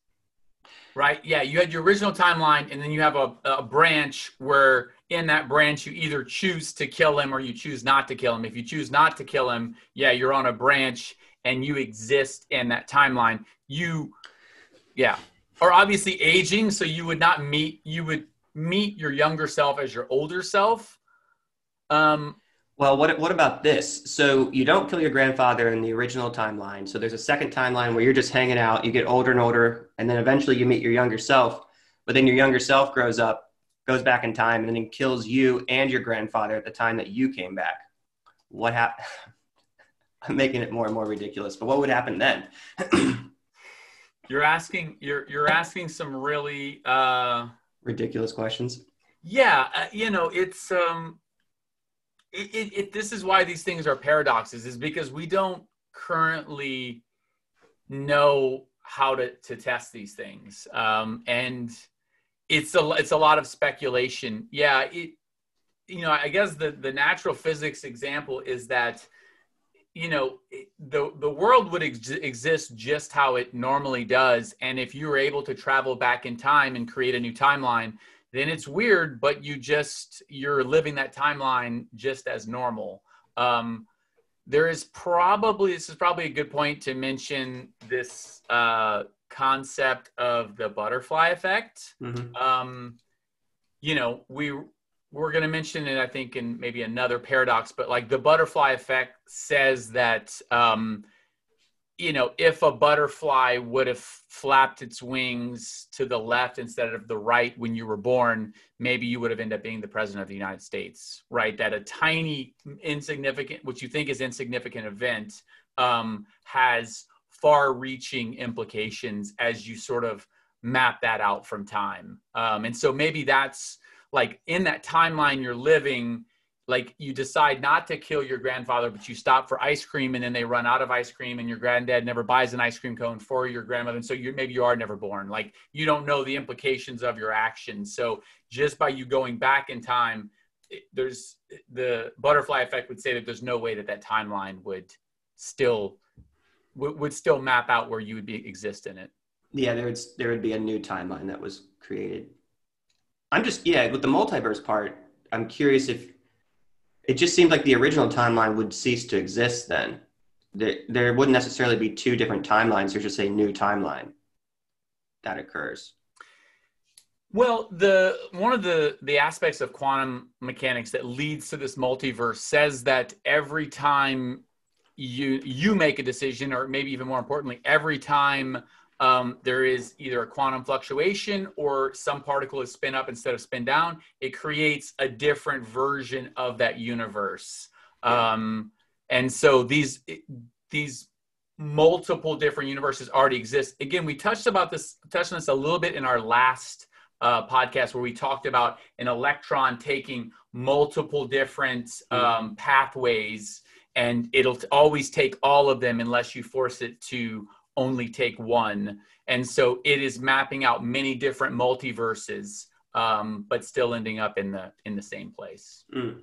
Speaker 2: right? Yeah, you had your original timeline, and then you have a, a branch where in that branch you either choose to kill him or you choose not to kill him. If you choose not to kill him, yeah, you're on a branch and you exist in that timeline. You, yeah, are obviously aging, so you would not meet you would meet your younger self as your older self. Um,
Speaker 1: well, what what about this? So you don't kill your grandfather in the original timeline. So there's a second timeline where you're just hanging out. You get older and older, and then eventually you meet your younger self. But then your younger self grows up, goes back in time, and then kills you and your grandfather at the time that you came back. What happened? I'm making it more and more ridiculous. But what would happen then?
Speaker 2: you're asking. You're you're asking some really uh,
Speaker 1: ridiculous questions.
Speaker 2: Yeah, uh, you know, it's um it, it, it, this is why these things are paradoxes is because we don't currently know how to, to test these things. Um, and it's a it's a lot of speculation. Yeah it you know i guess the the natural physics example is that you know the the world would ex- exist just how it normally does. And if you were able to travel back in time and create a new timeline then it's weird, but you just you're living that timeline just as normal. Um, there is probably this is probably a good point to mention this uh, concept of the butterfly effect. Mm-hmm. Um, you know, we we're going to mention it, I think, in maybe another paradox, but like the butterfly effect says that um, you know, if a butterfly would have flapped its wings to the left instead of the right when you were born, maybe you would have ended up being the president of the United States, right? That a tiny, insignificant, what you think is insignificant event um, has far reaching implications as you sort of map that out from time. Um, and so maybe that's like in that timeline you're living like you decide not to kill your grandfather, but you stop for ice cream and then they run out of ice cream and your granddad never buys an ice cream cone for your grandmother. And so you maybe you are never born. Like you don't know the implications of your actions. So just by you going back in time, there's the butterfly effect would say that there's no way that that timeline would still would still map out where you would be exist in it.
Speaker 1: Yeah, there would there would be a new timeline that was created. I'm just yeah, with the multiverse part, I'm curious if it just seemed like the original timeline would cease to exist then. There, wouldn't necessarily be two different timelines. There's just a new timeline that occurs.
Speaker 2: Well, the one of the the aspects of quantum mechanics that leads to this multiverse says that every time you you make a decision, or maybe even more importantly, every time um, there is either a quantum fluctuation or some particle is spin up instead of spin down, it creates a different version of that universe. Um, and so these these multiple different universes already exist. Again, we touched about this touched on this a little bit in our last uh, podcast where we talked about an electron taking multiple different um, pathways, and it'll always take all of them unless you force it to only take one. And so it is mapping out many different multiverses, um, but still ending up in the in the same place. Mm.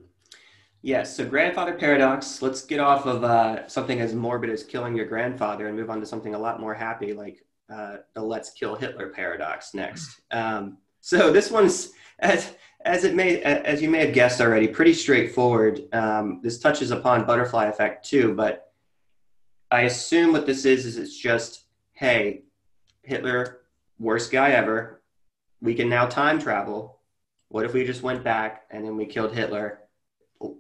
Speaker 1: Yes. So grandfather paradox. Let's get off of uh, something as morbid as killing your grandfather and move on to something a lot more happy, like uh, the "Let's kill Hitler" paradox next. Um, so this one's as as it may as you may have guessed already, pretty straightforward. Um, this touches upon butterfly effect too, but I assume what this is is it's just hey, Hitler, worst guy ever. We can now time travel. What if we just went back and then we killed Hitler?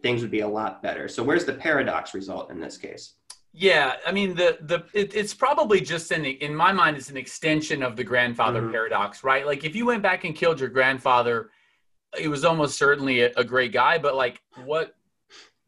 Speaker 1: things would be a lot better. So where's the paradox result in this case?
Speaker 2: Yeah, I mean the the it, it's probably just in in my mind it's an extension of the grandfather mm-hmm. paradox, right? Like if you went back and killed your grandfather, it was almost certainly a, a great guy, but like what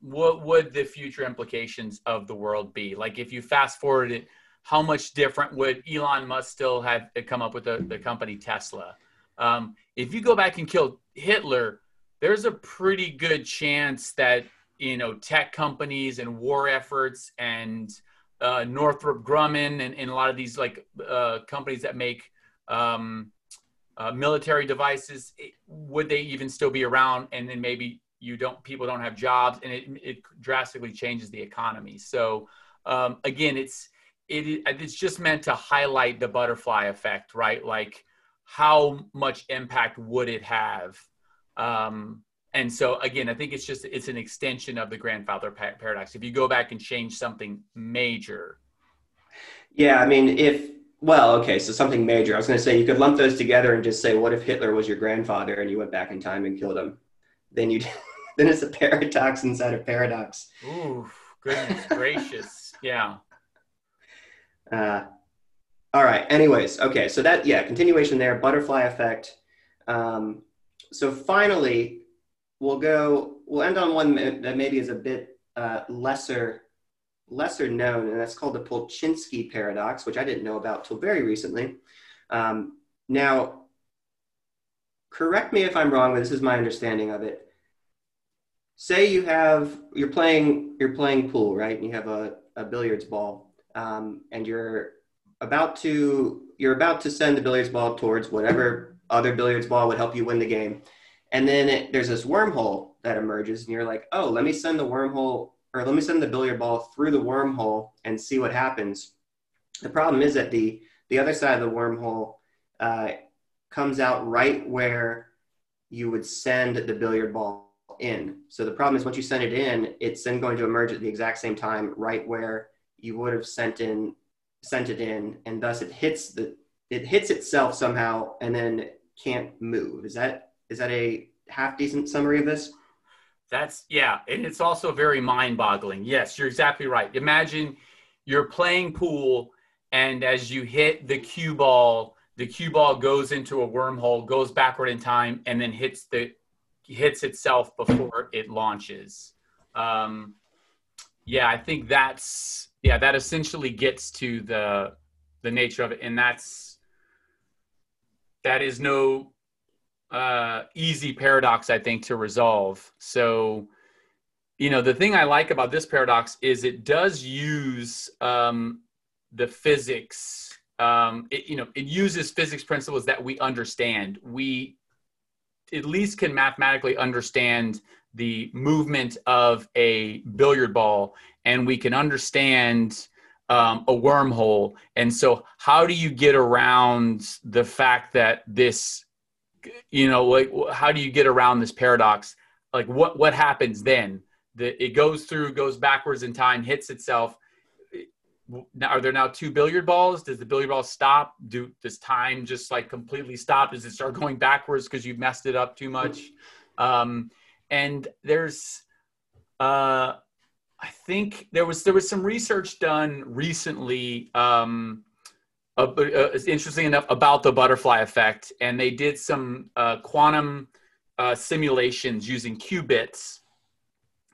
Speaker 2: what would the future implications of the world be? Like if you fast forward it, how much different would Elon Musk still have come up with the, the company Tesla? Um, if you go back and kill Hitler, there's a pretty good chance that you know tech companies and war efforts and uh, Northrop Grumman and, and, a lot of these like uh, companies that make um, uh, military devices would they even still be around and then maybe you don't people don't have jobs and it, it drastically changes the economy so um, again it's it, it's just meant to highlight the butterfly effect right like how much impact would it have um, and so again, I think it's just it's an extension of the grandfather paradox. If you go back and change something major.
Speaker 1: Yeah, I mean, if well, okay, so something major. I was going to say you could lump those together and just say, what if Hitler was your grandfather and you went back in time and killed him? Then you then it's a paradox inside a paradox.
Speaker 2: Ooh, goodness gracious, yeah.
Speaker 1: Uh, all right. Anyways, okay, so that yeah, continuation there, butterfly effect. Um, so finally, we'll go. We'll end on one that maybe is a bit uh, lesser lesser known, and that's called the Polchinski paradox, which I didn't know about till very recently. Um, now, correct me if I'm wrong, but this is my understanding of it. Say you have you're playing you're playing pool, right? And you have a, a billiards ball, um, and you're about to you're about to send the billiards ball towards whatever other billiards ball would help you win the game. And then it, there's this wormhole that emerges, and you're like, oh, let me send the wormhole or let me send the billiard ball through the wormhole and see what happens. The problem is that the the other side of the wormhole uh, comes out right where you would send the billiard ball in. So the problem is once you send it in, it's then going to emerge at the exact same time right where you would have sent in sent it in, and thus it hits the it hits itself somehow and then can't move. Is that is that a half decent summary of this?
Speaker 2: That's yeah, and it's also very mind-boggling. Yes, you're exactly right. Imagine you're playing pool, and as you hit the cue ball, the cue ball goes into a wormhole, goes backward in time, and then hits the hits itself before it launches. Um, yeah, I think that's yeah, that essentially gets to the the nature of it, and that's that is no uh, easy paradox, I think, to resolve. So, you know, the thing I like about this paradox is it does use um, the physics. Um, it, you know, it uses physics principles that we understand. We at least can mathematically understand the movement of a billiard ball, and we can understand um, a wormhole. And so, how do you get around the fact that this you know like how do you get around this paradox like what what happens then that it goes through goes backwards in time hits itself are there now two billiard balls? Does the billiard ball stop? Do does time just like completely stop? Does it start going backwards because you've messed it up too much? Um, and there's uh, i think there was there was some research done recently um, uh, uh, interesting enough about the butterfly effect, and they did some uh, quantum uh, simulations using qubits,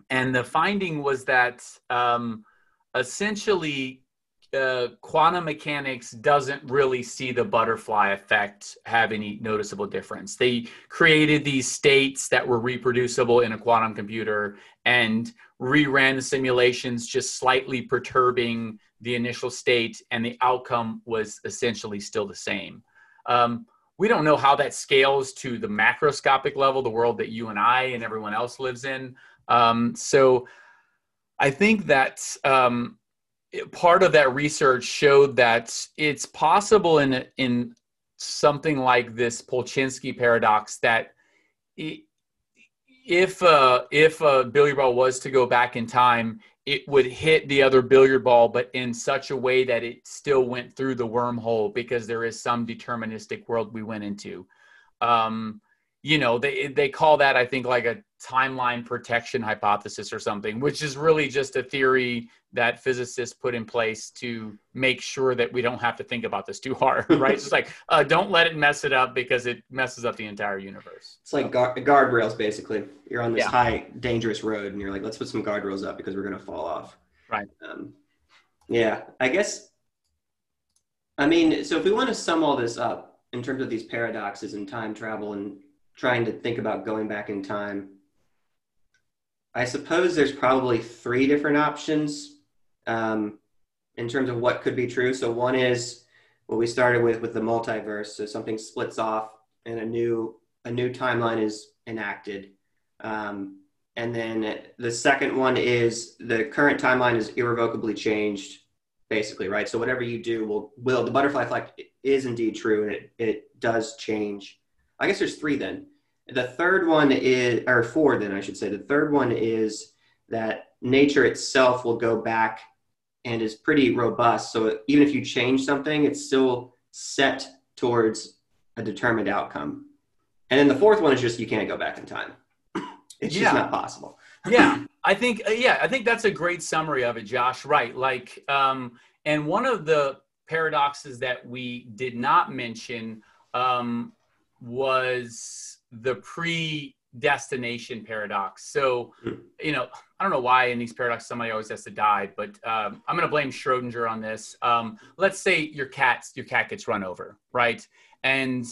Speaker 2: and the finding was that um, essentially uh, quantum mechanics doesn't really see the butterfly effect have any noticeable difference. They created these states that were reproducible in a quantum computer and reran the simulations, just slightly perturbing the initial state, and the outcome was essentially still the same. Um, we don't know how that scales to the macroscopic level, the world that you and I and everyone else lives in. Um, so I think that um, part of that research showed that it's possible in in something like this Polchinski paradox that if uh, if a billiard ball was to go back in time, it would hit the other billiard ball, but in such a way that it still went through the wormhole because there is some deterministic world we went into. Um, you know, they they call that I think like a timeline protection hypothesis or something, which is really just a theory that physicists put in place to make sure that we don't have to think about this too hard, right? it's like, uh, don't let it mess it up because it messes up the entire universe.
Speaker 1: It's like guard- guardrails, basically. You're on this yeah. high, dangerous road, and you're like, let's put some guardrails up because we're going to fall off.
Speaker 2: Right. Um,
Speaker 1: yeah, I guess. I mean, so if we want to sum all this up in terms of these paradoxes and time travel and trying to think about going back in time, I suppose there's probably three different options um, in terms of what could be true. So one is what we started with with the multiverse. So something splits off and a new a new timeline is enacted. Um, and then the second one is the current timeline is irrevocably changed, basically, right? So whatever you do will will the butterfly effect is indeed true and it, it does change. I guess there's three then. The third one is, or four then I should say. The third one is that nature itself will go back and is pretty robust. So even if you change something, it's still set towards a determined outcome. And then the fourth one is just you can't go back in time. It's yeah. just not possible.
Speaker 2: yeah, I think uh, yeah, I think that's a great summary of it, Josh. Right, like, um, and one of the paradoxes that we did not mention um, was the predestination paradox. So, hmm. you know, I don't know why in these paradoxes somebody always has to die, but um, I'm going to blame Schrodinger on this. Um, let's say your cat your cat gets run over, right? And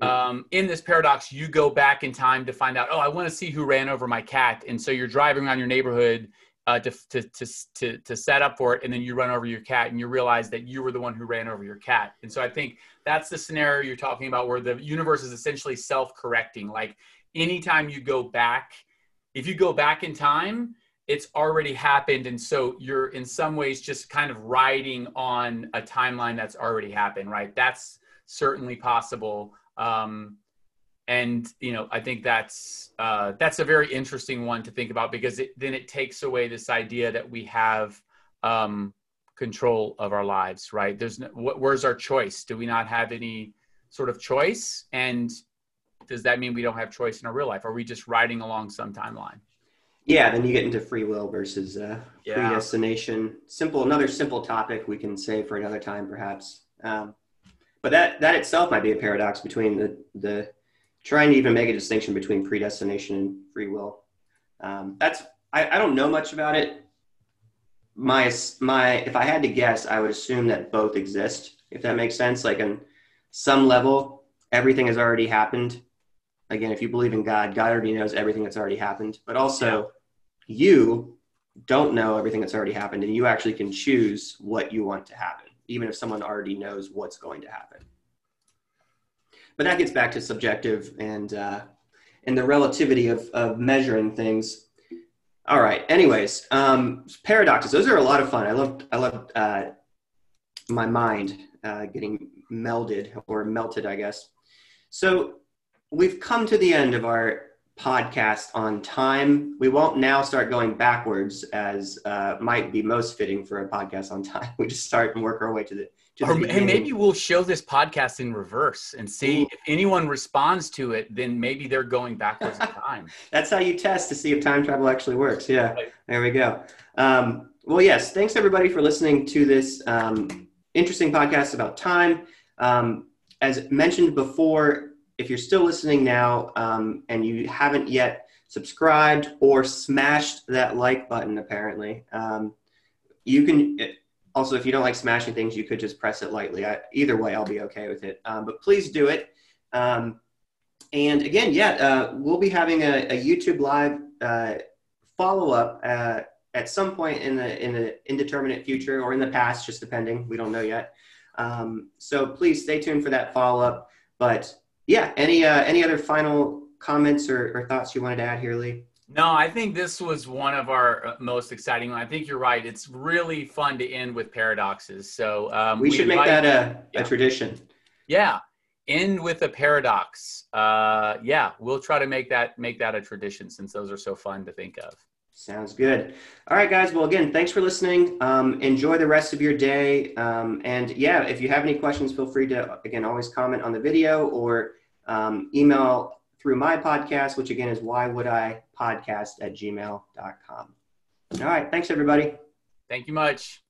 Speaker 2: hmm. um, in this paradox, you go back in time to find out. Oh, I want to see who ran over my cat, and so you're driving around your neighborhood uh, to, to, to, to, set up for it. And then you run over your cat and you realize that you were the one who ran over your cat. And so I think that's the scenario you're talking about where the universe is essentially self correcting. Like anytime you go back, if you go back in time, it's already happened. And so you're in some ways just kind of riding on a timeline that's already happened, right? That's certainly possible. Um, and you know i think that's uh, that's a very interesting one to think about because it, then it takes away this idea that we have um, control of our lives right? There's no, wh- where's our choice? Do we not have any sort of choice? And does that mean we don't have choice in our real life? Are we just riding along some timeline?
Speaker 1: Yeah then you get into free will versus uh, yeah. predestination. Simple another simple topic we can save for another time perhaps. Um, but that that itself might be a paradox between the the trying to even make a distinction between predestination and free will. Um, that's I, I don't know much about it. My my if I had to guess, I would assume that both exist. If that makes sense, like on some level, everything has already happened. Again, if you believe in God, God already knows everything that's already happened. But also, you don't know everything that's already happened, and you actually can choose what you want to happen, even if someone already knows what's going to happen but that gets back to subjective and uh, and the relativity of, of measuring things. All right. Anyways, um, paradoxes. Those are a lot of fun. I love I love uh, my mind uh, getting melded or melted, I guess. So we've come to the end of our podcast on time. We won't now start going backwards, as uh, might be most fitting for a podcast on time. We just start and work our way to the
Speaker 2: or maybe we'll show this podcast in reverse and see Ooh. if anyone responds to it. Then maybe they're going backwards in time.
Speaker 1: That's how you test to see if time travel actually works. Yeah, there we go. Um, well, yes, thanks everybody for listening to this um, interesting podcast about time. Um, as mentioned before, if you're still listening now um, and you haven't yet subscribed or smashed that like button, apparently, um, you can. Also, if you don't like smashing things, you could just press it lightly. I, either way, I'll be okay with it. Um, but please do it. Um, and again, yeah, uh, we'll be having a, a YouTube live uh, follow up uh, at some point in the in the indeterminate future or in the past, just depending. We don't know yet. Um, so please stay tuned for that follow up. But yeah, any uh, any other final comments or, or thoughts you wanted to add here, Lee?
Speaker 2: No, I think this was one of our uh, most exciting. I think you're right. It's really fun to end with paradoxes. So
Speaker 1: um, we, we, should make that a, yeah. a tradition.
Speaker 2: Yeah, end with a paradox. Uh, yeah, we'll try to make that make that a tradition since those are so fun to think of.
Speaker 1: Sounds good. All right, guys. Well, again, thanks for listening. Um, enjoy the rest of your day. Um, and yeah, if you have any questions, feel free to again always comment on the video or um, email through my podcast, which again is why would I podcast at gmail.com. All right. Thanks, everybody.
Speaker 2: Thank you much.